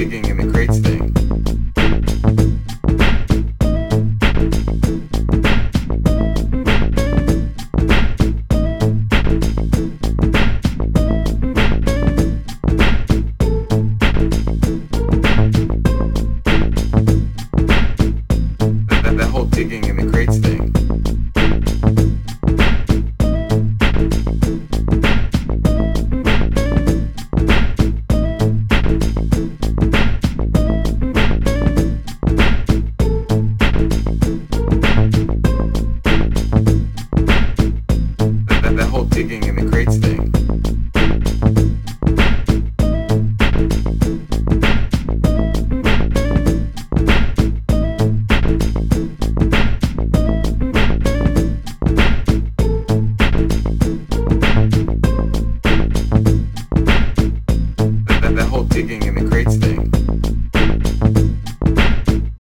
digging in the crates thing. Digging in the digging in the crates thing. That, whole digging in the crates